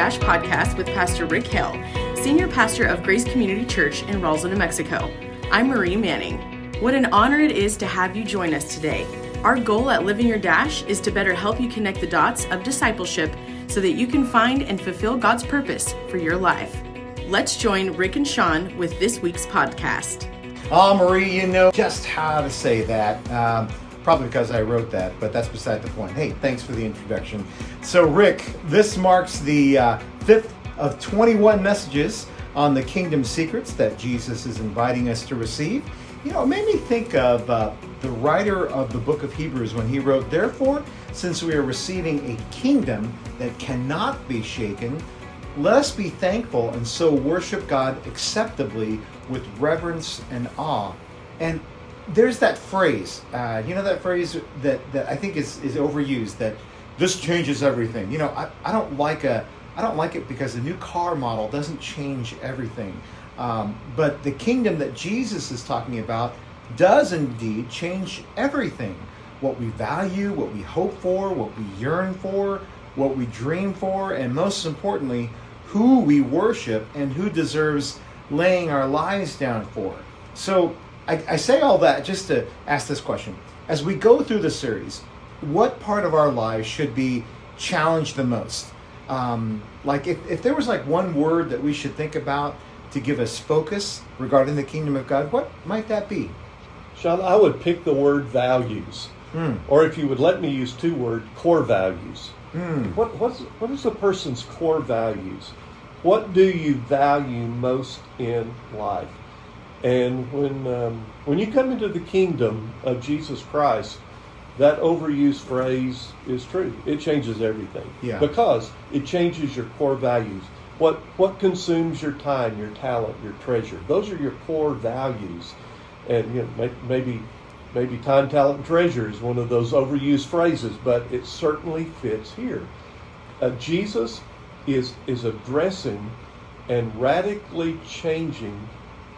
Dash podcast with Pastor Rick Hill, Senior Pastor of Grace Community Church in Roswell, New Mexico. I'm Marie Manning. What an honor it is to have you join us today. Our goal at Living Your Dash is to better help you connect the dots of discipleship so that you can find and fulfill God's purpose for your life. Let's join Rick and Sean with this week's podcast. Oh, Marie, you know just how to say that. Um, probably because I wrote that, but that's beside the point. Hey, thanks for the introduction. So, Rick, this marks the uh, fifth of 21 messages on the kingdom secrets that Jesus is inviting us to receive. You know, it made me think of uh, the writer of the book of Hebrews when he wrote, Therefore, since we are receiving a kingdom that cannot be shaken, let us be thankful and so worship God acceptably with reverence and awe. And there's that phrase, uh, you know, that phrase that, that I think is, is overused that this changes everything. You know, I, I don't like a I don't like it because the new car model doesn't change everything. Um, but the kingdom that Jesus is talking about does indeed change everything. What we value, what we hope for, what we yearn for, what we dream for, and most importantly, who we worship and who deserves laying our lives down for. So I, I say all that just to ask this question. As we go through the series, what part of our lives should be challenged the most? Um, like if, if there was like one word that we should think about to give us focus regarding the kingdom of God, what might that be? Sean, I would pick the word values. Mm. Or if you would let me use two words, core values. Mm. What what's what is a person's core values? What do you value most in life? And when um, when you come into the kingdom of Jesus Christ, that overused phrase is true. It changes everything. Yeah. Because it changes your core values. What what consumes your time, your talent, your treasure? Those are your core values. And you know, maybe maybe time, talent, and treasure is one of those overused phrases, but it certainly fits here. Uh, Jesus is is addressing and radically changing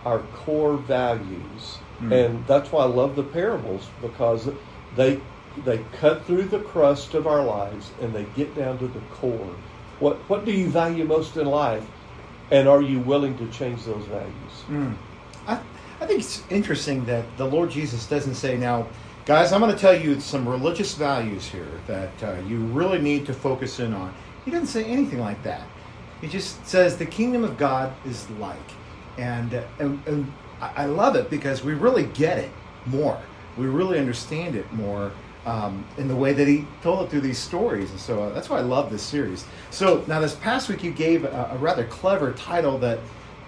our core values, and that's why I love the parables because they they cut through the crust of our lives and they get down to the core. What what do you value most in life, and are you willing to change those values? Mm. I, I think it's interesting that the Lord Jesus doesn't say, now, guys, I'm going to tell you some religious values here that uh, you really need to focus in on. He doesn't say anything like that. He just says the kingdom of God is like. And, and, and I I love it because we really get it more. We really understand it more um, in the way that he told it through these stories. And so uh, that's why I love this series. So now, this past week, you gave a, a rather clever title that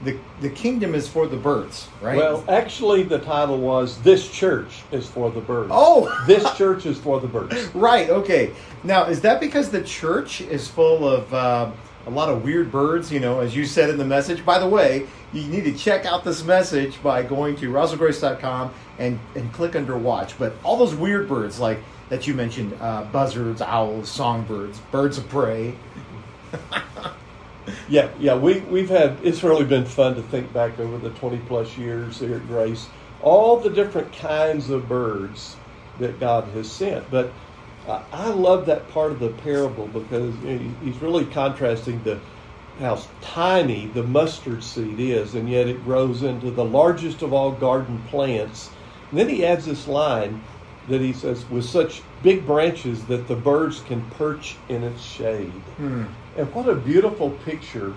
the, the kingdom is for the birds, right? Well, actually, the title was "This Church is for the Birds." Oh! this church is for the birds. right, okay. Now, is that because the church is full of uh, a lot of weird birds, you know, as you said in the message? By the way, you need to check out this message by going to roswellgrace.com and, and click under watch. But all those weird birds, like that you mentioned uh, buzzards, owls, songbirds, birds of prey. Yeah, yeah, we we've had. It's really been fun to think back over the twenty plus years here at Grace, all the different kinds of birds that God has sent. But I, I love that part of the parable because he- he's really contrasting the how tiny the mustard seed is, and yet it grows into the largest of all garden plants. And then he adds this line that he says, with such big branches that the birds can perch in its shade. Hmm. And what a beautiful picture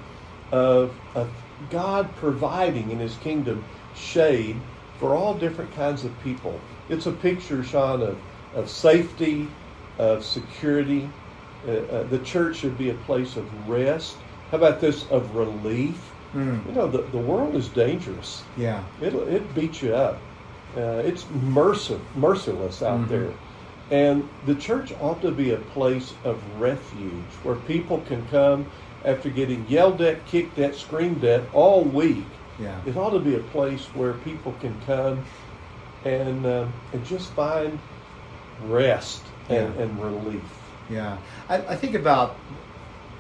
of, of God providing in his kingdom shade for all different kinds of people. It's a picture, Sean, of, of safety, of security. Uh, uh, the church should be a place of rest. How about this? Of relief. Hmm. You know, the, the world is dangerous. Yeah. It'll it beats you up. Uh, it's mercil- merciless out Mhm. there. And the church ought to be a place of refuge where people can come after getting yelled at, kicked at, screamed at all week. Yeah. It ought to be a place where people can come and um, and just find rest and, Yeah. and relief. Yeah, I, I think about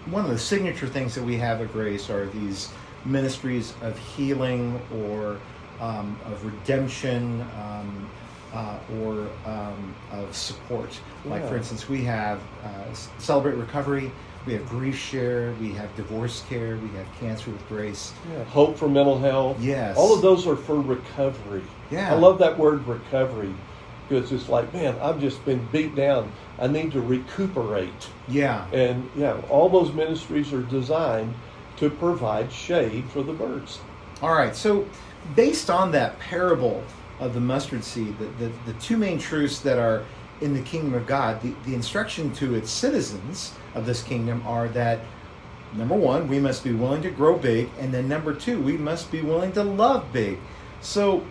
one of the signature things that we have at Grace are these ministries of healing or um, of redemption um, uh, or um, of support. Like, for instance, we have uh, Celebrate Recovery, we have grief share, we have divorce care, we have cancer with grace. Yeah, hope for mental health. Yes. All of those are for recovery. Yeah. I love that word recovery because it's like, man, I've just been beat down. I need to recuperate. Yeah. And yeah, all those ministries are designed to provide shade for the birds. All right. So, based on that parable of the mustard seed, the, the, the two main truths that are in the kingdom of God, the, the instruction to its citizens of this kingdom are that number one, we must be willing to grow big, and then number two, we must be willing to love big. So,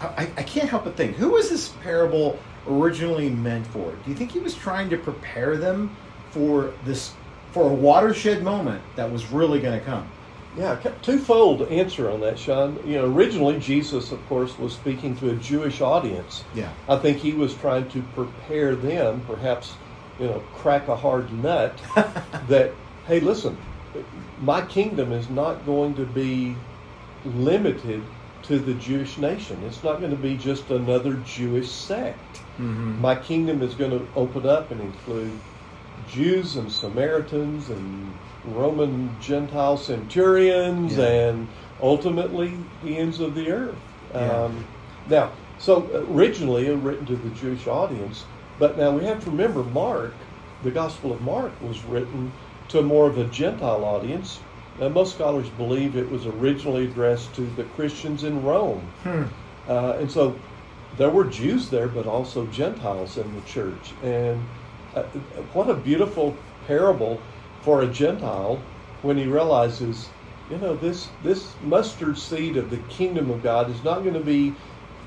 I, I can't help but think, who was this parable originally meant for? Do you think he was trying to prepare them for this, for a watershed moment that was really going to come? Yeah, twofold answer on that, Sean. You know, originally Jesus, of course, was speaking to a Jewish audience. Yeah. I think he was trying to prepare them, perhaps, you know, crack a hard nut that, hey, listen, my kingdom is not going to be limited to the Jewish nation. It's not going to be just another Jewish sect. Mm-hmm. My kingdom is going to open up and include Jews and Samaritans and Roman Gentile centurions Yeah. and ultimately the ends of the earth. Yeah. Um, now, so originally it was written to the Jewish audience, but now we have to remember Mark, the Gospel of Mark, was written to more of a Gentile audience. Now, most scholars believe it was originally addressed to the Christians in Rome. Hmm. Uh, and so there were Jews there, but also Gentiles in the church. And uh, what a beautiful parable for a Gentile when he realizes, you know, this, this mustard seed of the kingdom of God is not going to be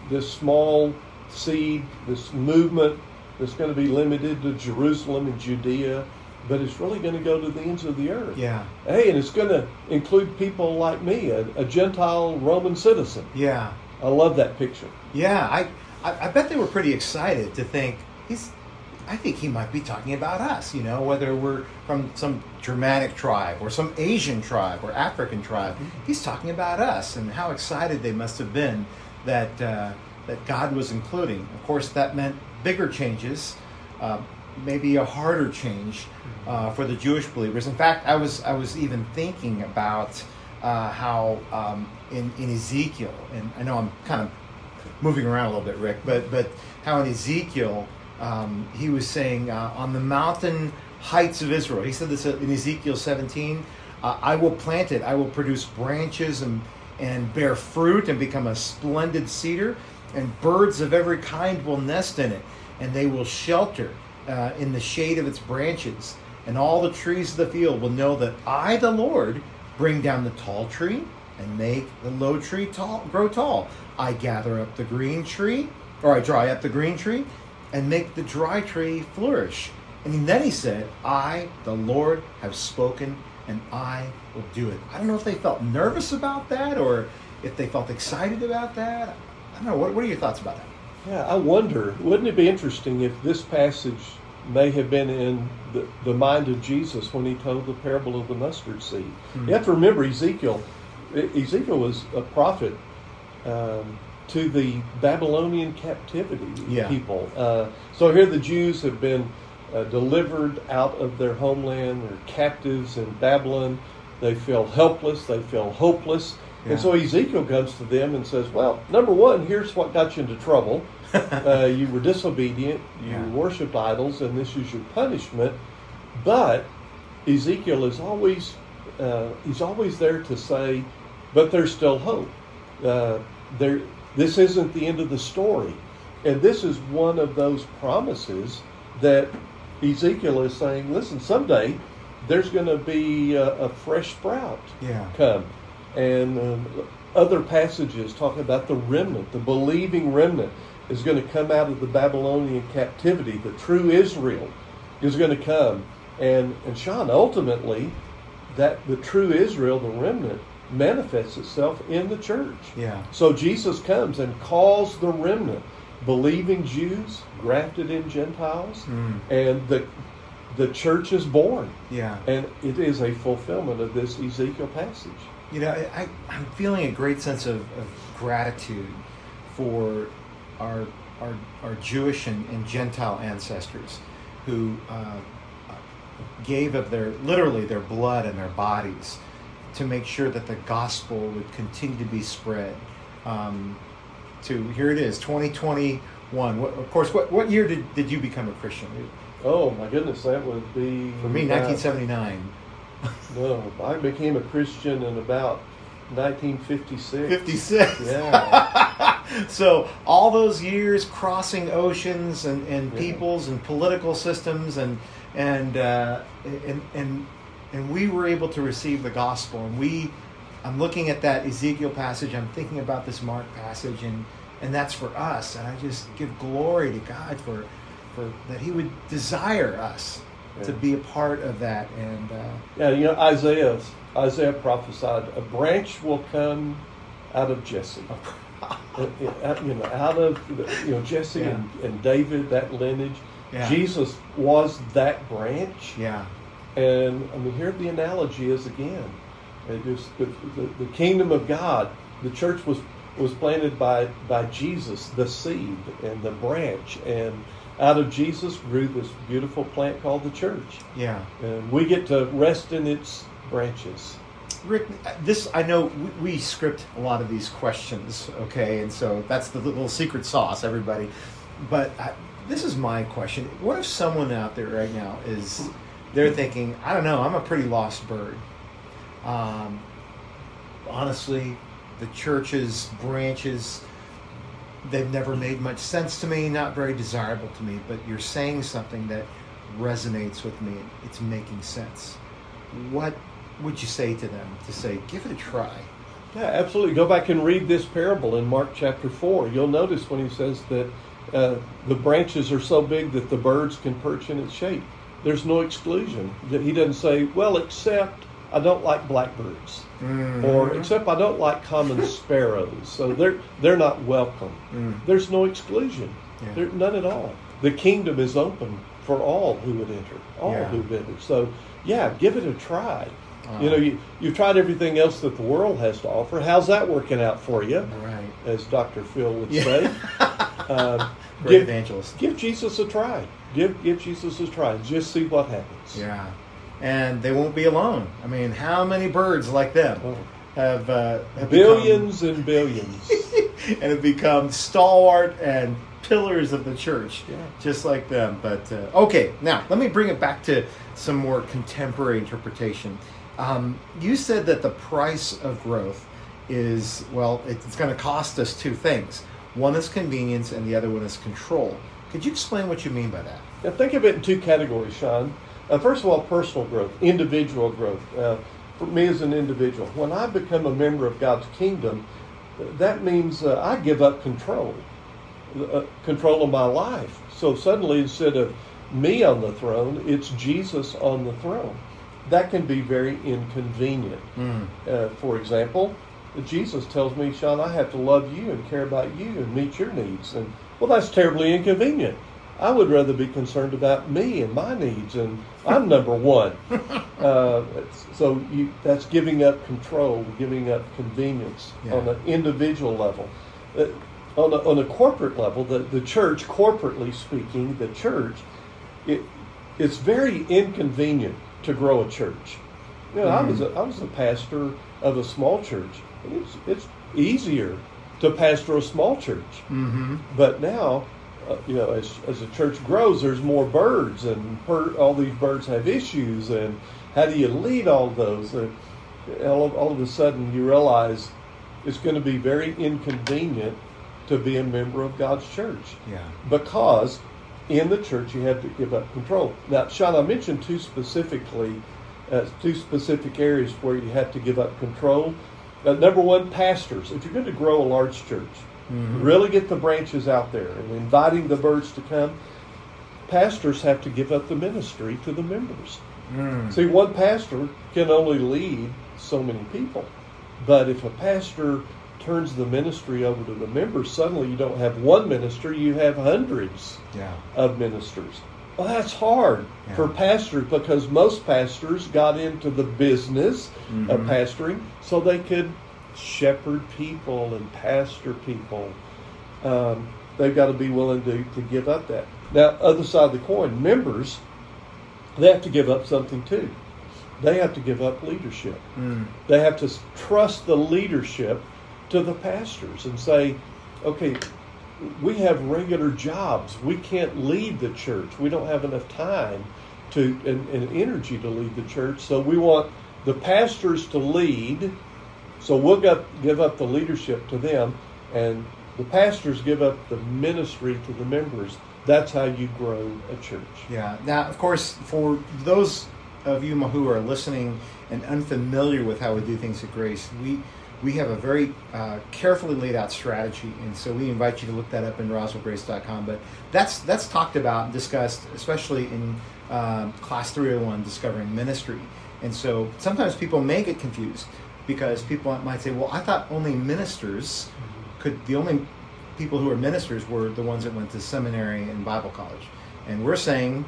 this small seed, this movement that's going to be limited to Jerusalem and Judea, but it's really going to go to the ends of the earth. Yeah. Hey, and it's going to include people like me, a, a Gentile Roman citizen. Yeah. I love that picture. Yeah, I, I, I bet they were pretty excited to think he's. I think he might be talking about us. You know, whether we're from some Germanic tribe or some Asian tribe or African tribe, he's talking about us and how excited they must have been that uh, that God was including. Of course, that meant bigger changes, uh, maybe a harder change uh, for the Jewish believers. In fact, I was I was even thinking about uh, how um, in in Ezekiel, and I know I'm kind of moving around a little bit, Rick, but but how in Ezekiel um, he was saying uh, on the mountain heights of Israel. He said this in Ezekiel 17. Uh, I will plant it. I will produce branches and and bear fruit and become a splendid cedar, and birds of every kind will nest in it, and they will shelter uh, in the shade of its branches. And all the trees of the field will know that I, the Lord, bring down the tall tree and make the low tree tall, grow tall. I gather up the green tree, or I dry up the green tree, and make the dry tree flourish. And then he said, I, the Lord, have spoken, and I will do it. I don't know if they felt nervous about that or if they felt excited about that. I don't know. What, what are your thoughts about that? Yeah, I wonder, wouldn't it be interesting if this passage may have been in the, the mind of Jesus when he told the parable of the mustard seed? You have to remember Ezekiel. Ezekiel was a prophet um, to the Babylonian captivity Yeah. people. Uh, so here the Jews have been uh, delivered out of their homeland. They're captives in Babylon. They feel helpless. They feel hopeless. Yeah. And so Ezekiel comes to them and says, Well, number one, here's what got you into trouble. uh, you were disobedient, you Yeah. worshiped idols, and this is your punishment. But Ezekiel is always uh, he's always there to say, but there's still hope. Uh, there, this isn't the end of the story, and this is one of those promises that Ezekiel is saying. Listen, someday there's going to be a, a fresh sprout Yeah. come, and um, other passages talking about the remnant, the believing remnant, is going to come out of the Babylonian captivity. The true Israel is going to come, and and Sean ultimately that the true Israel, the remnant, manifests itself in the church. Yeah. So Jesus comes and calls the remnant, believing Jews, grafted in Gentiles, Mm. and the the church is born. Yeah. And it is a fulfillment of this Ezekiel passage. You know, I, I'm feeling a great sense of, of gratitude for our, our, our Jewish and, and Gentile ancestors who uh, gave of their literally their blood and their bodies to make sure that the gospel would continue to be spread. Um, to here it is, 2021. What, of course, what, what year did, did you become a Christian? Oh my goodness, that would be For me, about- 1979. No, I became a Christian in about 1956. 56. Yeah. so all those years crossing oceans and, and Yeah. peoples and political systems and and, uh, and and and we were able to receive the gospel and we I'm looking at that Ezekiel passage I'm thinking about this Mark passage and and that's for us and I just give glory to God for for that he would desire us to be a part of that and uh, Yeah, you know, Isaiah, Isaiah prophesied, a branch will come out of Jesse. Uh, uh, you know, out of you know Jesse Yeah. and, and David, that lineage. Yeah. Jesus was that branch, yeah and I mean, here the analogy is again. It just the, the, the kingdom of God. The church was was planted by by Jesus, the seed and the branch, and out of Jesus grew this beautiful plant called the church, yeah and we get to rest in its branches. Rick, this I know we, we script a lot of these questions, okay, and so that's the little secret sauce, everybody. But I, this is my question: What if someone out there right now is they're thinking, I don't know, I'm a pretty lost bird. Um, honestly, the church's branches they've never made much sense to me, not very desirable to me. But you're saying something that resonates with me. It's making sense. What would you say to them to say, give it a try? Yeah, absolutely. Go back and read this parable in Mark chapter 4. You'll notice when he says that uh, the branches are so big that the birds can perch in its shade. There's no exclusion. He doesn't say, well, except I don't like blackbirds, or except I don't like common sparrows. So they're, they're not welcome. Mm. There's no exclusion. Yeah. There, none at all. The kingdom is open for all who would enter, all Yeah. who would enter. So, yeah, give it a try. Uh, you know, you, you've tried everything else that the world has to offer. How's that working out for you? Right. As Dr. Phil would Yeah. say. Um, Great give, evangelist. give Jesus a try. Give give Jesus a try. Just see what happens. Yeah. And they won't be alone. I mean, how many birds like them Oh. have, uh, have Billions and billions. and have become stalwart and pillars of the church, Yeah. just like them. But uh, okay, now let me bring it back to some more contemporary interpretation. Um, you said that the price of growth is well, it's going to cost us two things. One is convenience, and the other one is control. Could you explain what you mean by that? Now, think of it in two categories, Sean. Uh, first of all, personal growth, individual growth. Uh, for me as an individual, when I become a member of God's kingdom, that means uh, I give up control, uh, control of my life. So suddenly, instead of me on the throne, it's Jesus on the throne. That can be very inconvenient. Uh, for example, Jesus tells me, Sean, I have to love you and care about you and meet your needs. And well, that's terribly inconvenient. I would rather be concerned about me and my needs, and I'm number one. uh, so you, that's giving up control, giving up convenience Yeah. on an individual level. Uh, on, a, on a corporate level, the, the church, corporately speaking, the church, it, it's very inconvenient to grow a church. You know, I was a, I was a pastor of a small church. It's it's easier to pastor a small church, Mm-hmm. but now, uh, you know, as as the church grows, there's more birds, and per, all these birds have issues, and how do you lead all those? And all of, all of a sudden, you realize it's going to be very inconvenient to be a member of God's church Yeah. because in the church you have to give up control. Now, Sean, I mentioned two specifically, uh, two specific areas where you have to give up control. Uh, number one, pastors. If you're going to grow a large church, really get the branches out there and inviting the birds to come, pastors have to give up the ministry to the members. Mm. See, one pastor can only lead so many people. But if a pastor turns the ministry over to the members, suddenly you don't have one minister, you have hundreds Yeah. of ministers. Well, that's hard Yeah. for pastors because most pastors got into the business of Mhm. pastoring so they could shepherd people and pastor people. Um, they've got to be willing to, to give up that. Now, other side of the coin, members they have to give up something too. They have to give up leadership. Mm. They have to trust the leadership to the pastors and say, okay, we have regular jobs. We can't lead the church. We don't have enough time to and, and energy to lead the church. So we want the pastors to lead. So we'll get, give up the leadership to them, and the pastors give up the ministry to the members. That's how you grow a church. Yeah. Now, of course, for those of you who are listening and unfamiliar with how we do things at Grace, we we have a very uh, carefully laid out strategy, and so we invite you to look that up in roswellgrace.com. But that's that's talked about and discussed, especially in um, Class 301, Discovering Ministry. And so sometimes people may get confused because people might say, "Well, I thought only ministers could the only people who are ministers were the ones that went to seminary and Bible college." And we're saying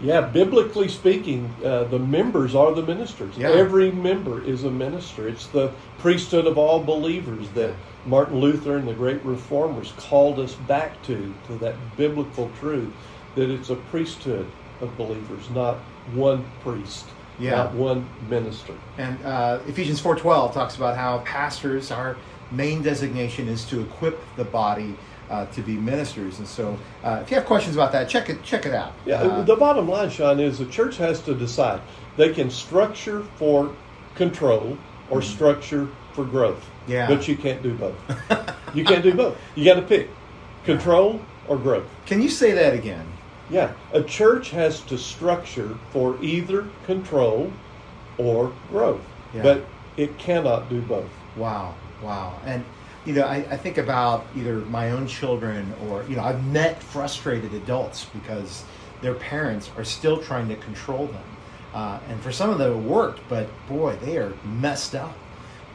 Yeah, biblically speaking, uh, the members are the ministers. Yeah. Every member is a minister. It's the priesthood of all believers that Martin Luther and the great reformers called us back to, to that biblical truth that it's a priesthood of believers, not one priest, Yeah. not one minister. And uh, Ephesians 4:12 talks about how pastors, our main designation is to equip the body uh, to be ministers. And so, uh, if you have questions about that, check it check it out. Yeah, Uh, the bottom line, Sean, is the church has to decide. They can structure for control or structure for growth. Mm-hmm. Yeah. But you can't do both. you can't do both. You got to pick control or growth. can you say that again? Yeah. A church has to structure for either control or growth. Yeah. But it cannot do both. Wow, wow. And you know, I, I think about either my own children or you know, I've met frustrated adults because their parents are still trying to control them. Uh, and for some of them, it worked, but boy, they are messed up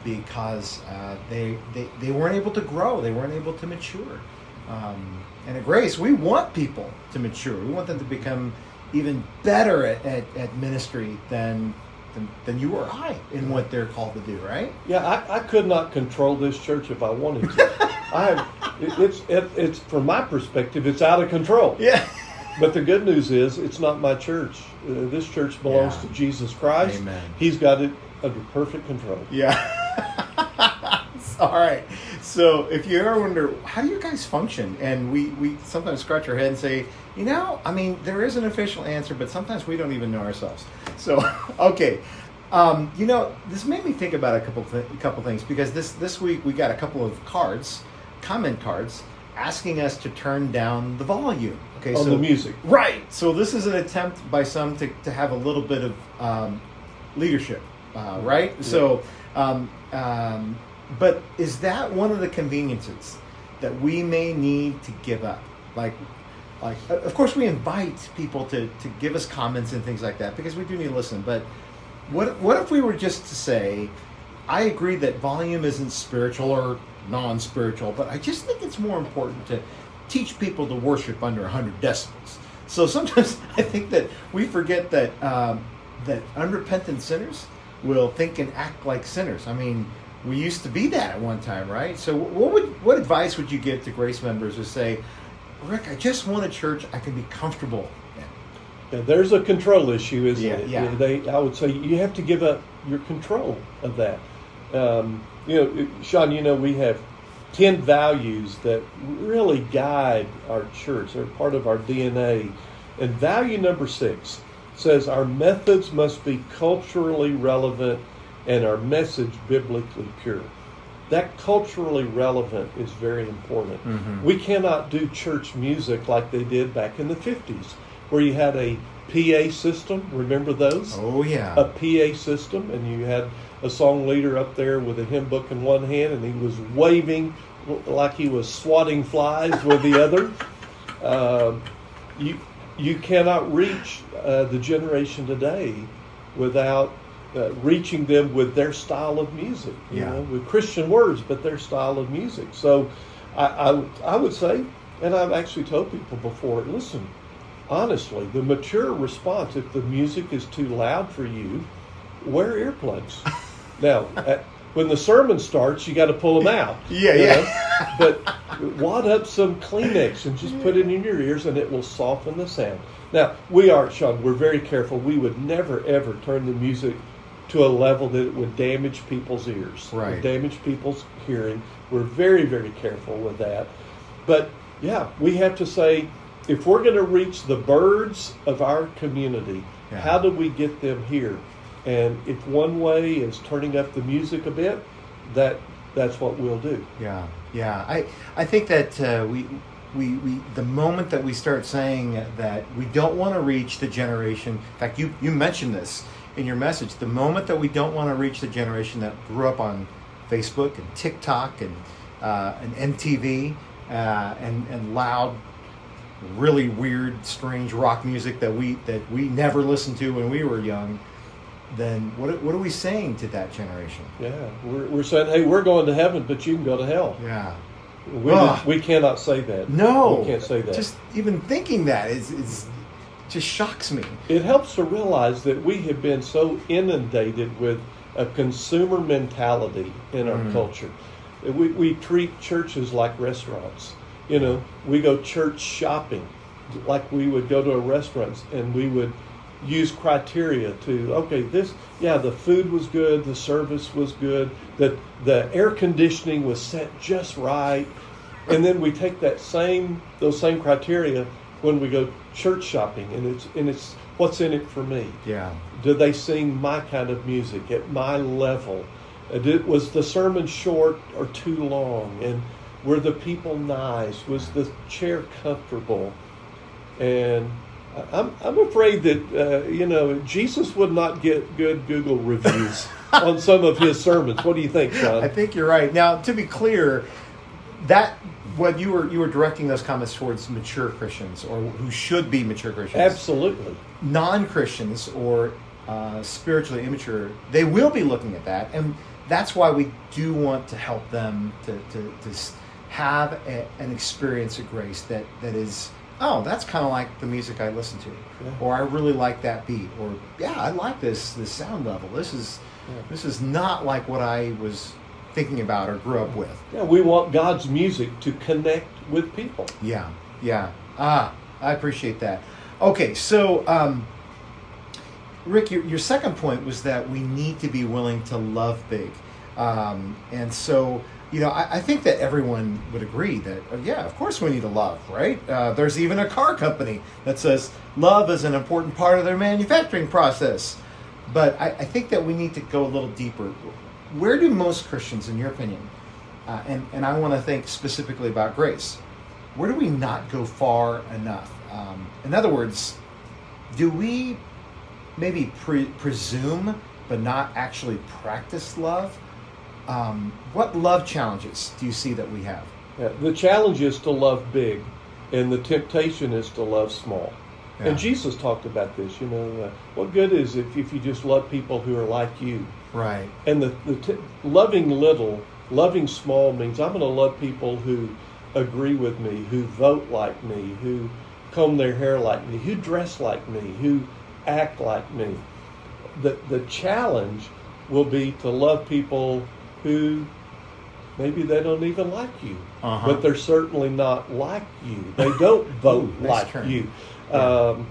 because uh, they, they they weren't able to grow. They weren't able to mature. Um, and at Grace, we want people to mature. We want them to become even better at, at, at ministry than, than than you or I in what they're called to do. Right? Yeah, I, I could not control this church if I wanted to. I have, it, it's it, it's from my perspective, it's out of control. Yeah. But the good news is, it's not my church. Uh, this church belongs Yeah. to Jesus Christ. Amen. He's got it under perfect control. Yeah. All right. So if you ever wonder how do you guys function, and we we sometimes scratch our head and say, you know, I mean, there is an official answer, but sometimes we don't even know ourselves. So okay. Um, you know, this made me think about a couple th- couple things because this this week we got a couple of cards, comment cards, asking us to turn down the volume. Okay, On so the music. Right. So this is an attempt by some to, to have a little bit of um, leadership, uh, right? So, um, um, but is that one of the conveniences that we may need to give up? Like, like of course we invite people to, to give us comments and things like that because we do need to listen. But what what if we were just to say, I agree that volume isn't spiritual or non-spiritual, but I just think it's more important to teach people to worship under 100 decibels. So sometimes I think that we forget that um, that unrepentant sinners will think and act like sinners. I mean, we used to be that at one time, right? So what would what advice would you give to grace members who say, Rick, I just want a church I can be comfortable in? Yeah, there's a control issue, isn't Yeah, it? yeah. They, I would say you have to give up your control of that. Um, you know, Sean, you know, we have 10 values that really guide our church. They're part of our DNA. And value number six says our methods must be culturally relevant and our message biblically pure. That culturally relevant is very important. We cannot do church music like they did back in the 50s, where you had a PA system. Remember those? Oh yeah. a PA system, and you had a song leader up there with a hymn book in one hand, and he was waving like he was swatting flies with the other. Um you you cannot reach uh, the generation today without uh, reaching them with their style of music. You Yeah. know, with Christian words, but their style of music. So, I, I I would say, and I've actually told people before, listen, honestly, the mature response, if the music is too loud for you, wear earplugs. now, at, when the sermon starts, you got to pull them out. Yeah, yeah. know? but wad up some Kleenex and just put it in your ears, and it will soften the sound. Now we are, Sean. We're very careful. We would never ever turn the music to a level that it would damage people's ears, Right. damage people's hearing. We're very very careful with that. But yeah, we have to say if we're going to reach the birds of our community, Yeah. how do we get them here? And if one way is turning up the music a bit, that that's what we'll do. Yeah, yeah. I I think that uh, we. We, we the moment that we start saying that we don't want to reach the generation in fact you, you mentioned this in your message the moment that we don't want to reach the generation that grew up on Facebook and TikTok and uh, and MTV uh, and and loud really weird strange rock music that we that we never listened to when we were young then what what are we saying to that generation Yeah, we're, we're saying, hey, we're going to heaven, but you can go to hell. yeah We, we cannot say that. No, we can't say that. Just even thinking that is, is just shocks me. it helps to realize that we have been so inundated with a consumer mentality in our Mm. culture. We, we treat churches like restaurants. You know, we go church shopping like we would go to a restaurant and we would use criteria to okay this yeah the food was good the service was good the the air conditioning was set just right and then we take that same those same criteria when we go church shopping and it's and it's what's in it for me Yeah, do they sing my kind of music at my level? Uh, did, was the sermon short or too long? And were the people nice? Was the chair comfortable? And I'm, I'm afraid that, uh, you know, Jesus would not get good Google reviews on some of his sermons. What do you think, Sean? I think you're right. Now, to be clear, that what you were you were directing those comments towards mature Christians or who should be mature Christians. Absolutely. Non Christians or uh, spiritually immature, they will be looking at that, and that's why we do want to help them to to, to have a, an experience of grace that that is. Oh, that's kind of like the music I listen to, Yeah. or I really like that beat, or yeah, I like this this sound level. This is Yeah. this is not like what I was thinking about or grew up with. Yeah, we want God's music to connect with people. Yeah, yeah. Ah, I appreciate that. Okay, so um, Rick, your, your second point was that we need to be willing to love big, um, and so you know I, I think that everyone would agree that uh, yeah, of course we need to love, right? Uh, there's even a car company that says love is an important part of their manufacturing process, but I, I think that we need to go a little deeper. Where do most Christians, in your opinion, uh, and, and I want to think specifically about grace. Where do we not go far enough? Um, in other words, do we maybe pre- presume but not actually practice love? Um, what love challenges do you see that we have? Yeah, the challenge is to love big, and the temptation is to love small. Yeah. And Jesus talked about this. You know, uh, what good is if, if you just love people who are like you? Right. And the, the t- loving little, loving small means I'm going to love people who agree with me, who vote like me, who comb their hair like me, who dress like me, who act like me. The, the challenge will be to love people who maybe they don't even like you, Uh-huh. but they're certainly not like you. They don't vote Ooh, nice like you. Yeah. Um,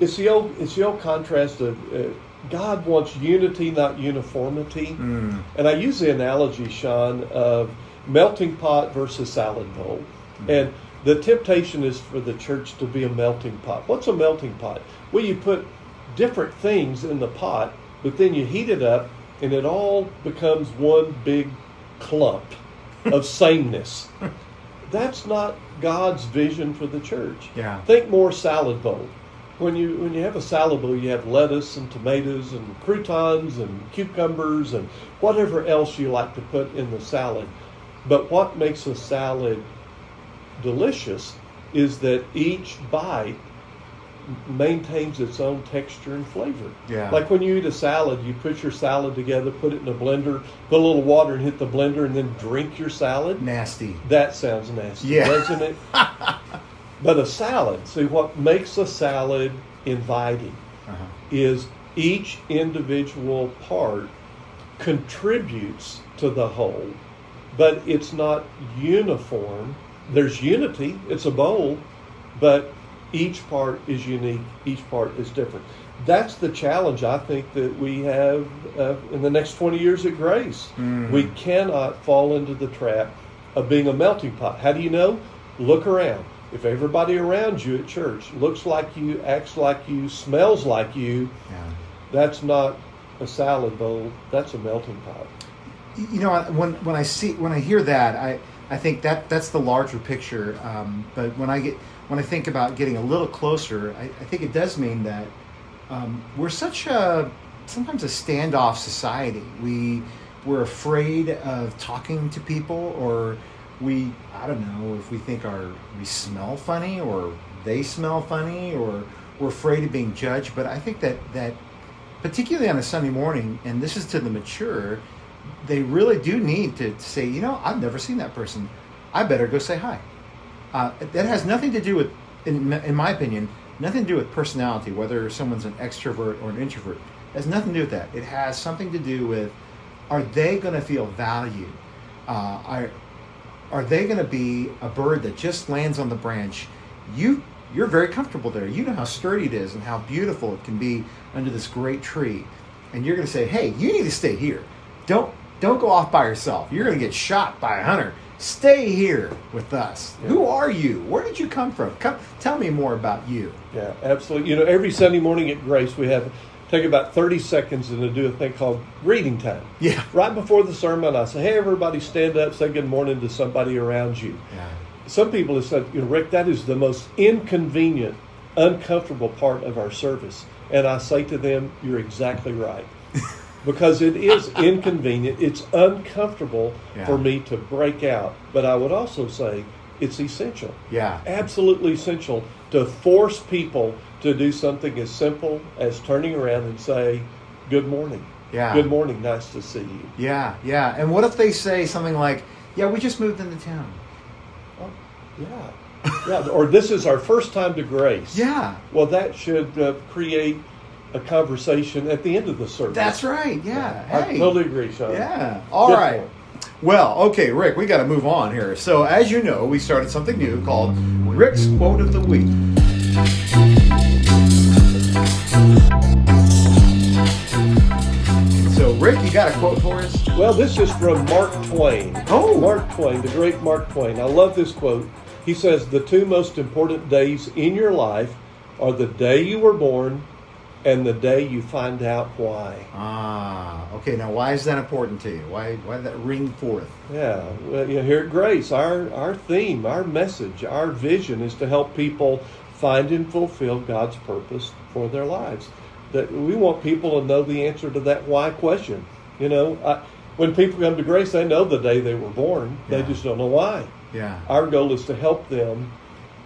it's the old it's the old contrast of uh, God wants unity, not uniformity. Mm. And I use the analogy, Sean, of melting pot versus salad bowl. Mm-hmm. And the temptation is for the church to be a melting pot. What's a melting pot? Well, you put different things in the pot, but then you heat it up, and it all becomes one big clump of sameness. That's not God's vision for the church. Yeah. Think more salad bowl. When you when you have a salad bowl, you have lettuce and tomatoes and croutons and cucumbers and whatever else you like to put in the salad. But what makes a salad delicious is that each bite maintains its own texture and flavor. Yeah. Like when you eat a salad, you put your salad together, put it in a blender, put a little water and hit the blender and then drink your salad. Nasty. That sounds nasty, Yeah. doesn't it? but a salad, see what makes a salad inviting Uh-huh. is each individual part contributes to the whole, but it's not uniform. There's unity, it's a bowl, but each part is unique, each part is different. That's the challenge I think that we have uh, in the next 20 years at Grace. Mm. We cannot fall into the trap of being a melting pot. How do you know? Look around. If everybody around you at church looks like you, acts like you, smells like you, Yeah. that's not a salad bowl. That's a melting pot. you know when when I see when I hear that I I think that that's the larger picture um, but when I get when I think about getting a little closer I, I think it does mean that um, we're such a sometimes a standoff society we we're afraid of talking to people or we I don't know if we think our we smell funny or they smell funny or we're afraid of being judged but I think that that particularly on a Sunday morning, and this is to the mature, they really do need to say, you know, I've never seen that person. I better go say hi. Uh, that has nothing to do with, in, in my opinion, nothing to do with personality, whether someone's an extrovert or an introvert. It has nothing to do with that. It has something to do with, are they going to feel valued? Uh, are, are they going to be a bird that just lands on the branch? You you're very comfortable there. You know how sturdy it is and how beautiful it can be under this great tree. And you're going to say, "Hey, you need to stay here. Don't don't go off by yourself. You're going to get shot by a hunter. Stay here with us. Yeah. Who are you? Where did you come from? Come tell me more about you." Yeah, absolutely. You know, every Sunday morning at Grace, we have take about 30 seconds and to do a thing called greeting time. Yeah. Right before the sermon, I say, hey, everybody, stand up, say good morning to somebody around you. Yeah. Some people have said, you know, Rick, that is the most inconvenient, uncomfortable part of our service. And I say to them, you're exactly right. because it is inconvenient, it's uncomfortable Yeah. for me to break out. But I would also say it's essential Yeah. absolutely essential to force people to do something as simple as turning around and say, Good morning. Yeah. Good morning. Nice to see you. Yeah. Yeah. And what if they say something like, "Yeah, we just moved into town." Oh, yeah. Yeah. Or this is our first time to grace. Yeah. Well, that should uh, create a conversation at the end of the service. That's right. Yeah. I Hey. totally agree, Sean. Yeah. All Good right. Well, okay, Rick, we got to move on here. So, as you know, we started something new called Rick's Quote of the Week. So, Rick, you got a quote for us? Well, this is from Mark Twain. Oh. Mark Twain, the great Mark Twain. I love this quote. He says, The two most important days in your life are the day you were born and the day you find out why. Ah, okay. Now, why is that important to you? Why, why did that ring forth? Yeah, well, you know, here at Grace, our, our theme, our message, our vision is to help people find and fulfill God's purpose for their lives. That we want people to know the answer to that why question. You know, I, when people come to Grace, they know the day they were born. They just don't know why. Yeah. Our goal is to help them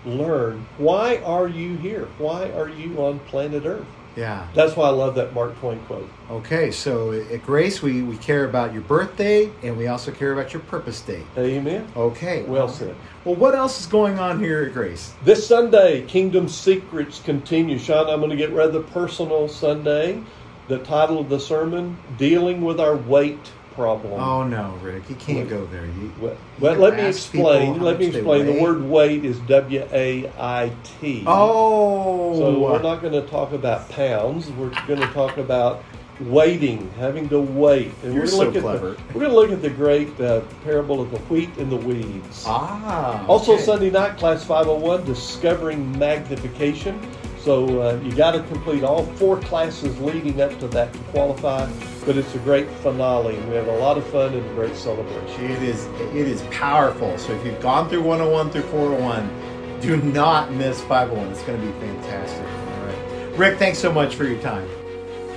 learn why are you here? Why are you on planet Earth? Yeah. That's why I love that Mark Twain quote. Okay, so at Grace, we, we care about your birthday and we also care about your purpose date. Amen. Okay. Well said. Well, what else is going on here at Grace? This Sunday, Kingdom Secrets continue. Sean, I'm going to get rather personal Sunday. The title of the sermon, Dealing with Our Weight Problem. Oh no, Rick, you can't go there. You, Well, let me explain. Let me explain. The word weight is W A I T. Oh, So we're not going to talk about pounds. We're going to talk about waiting, having to wait. And You're we're so clever. At the, we're going to look at the great uh, parable of the wheat and the weeds. ah. Also, okay. Sunday night, Class 501, Discovering Magnification. So uh, you got to complete all four classes leading up to that to qualify. But it's a great finale. We have a lot of fun and a great celebration. It is it is powerful. So if you've gone through 101 through 401, do not miss 501. It's going to be fantastic. All right, Rick, thanks so much for your time.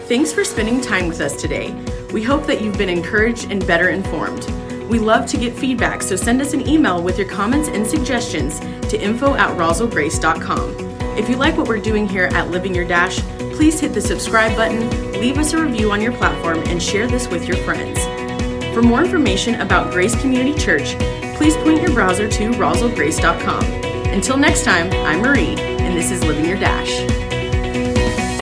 Thanks for spending time with us today. We hope that you've been encouraged and better informed. We love to get feedback, so send us an email with your comments and suggestions to info at roswellgrace.com. If you like what we're doing here at Living Your Dash, please hit the subscribe button, leave us a review on your platform, and share this with your friends. For more information about Grace Community Church, please point your browser to roswellgrace.com. Until next time, I'm Marie, and this is Living Your Dash.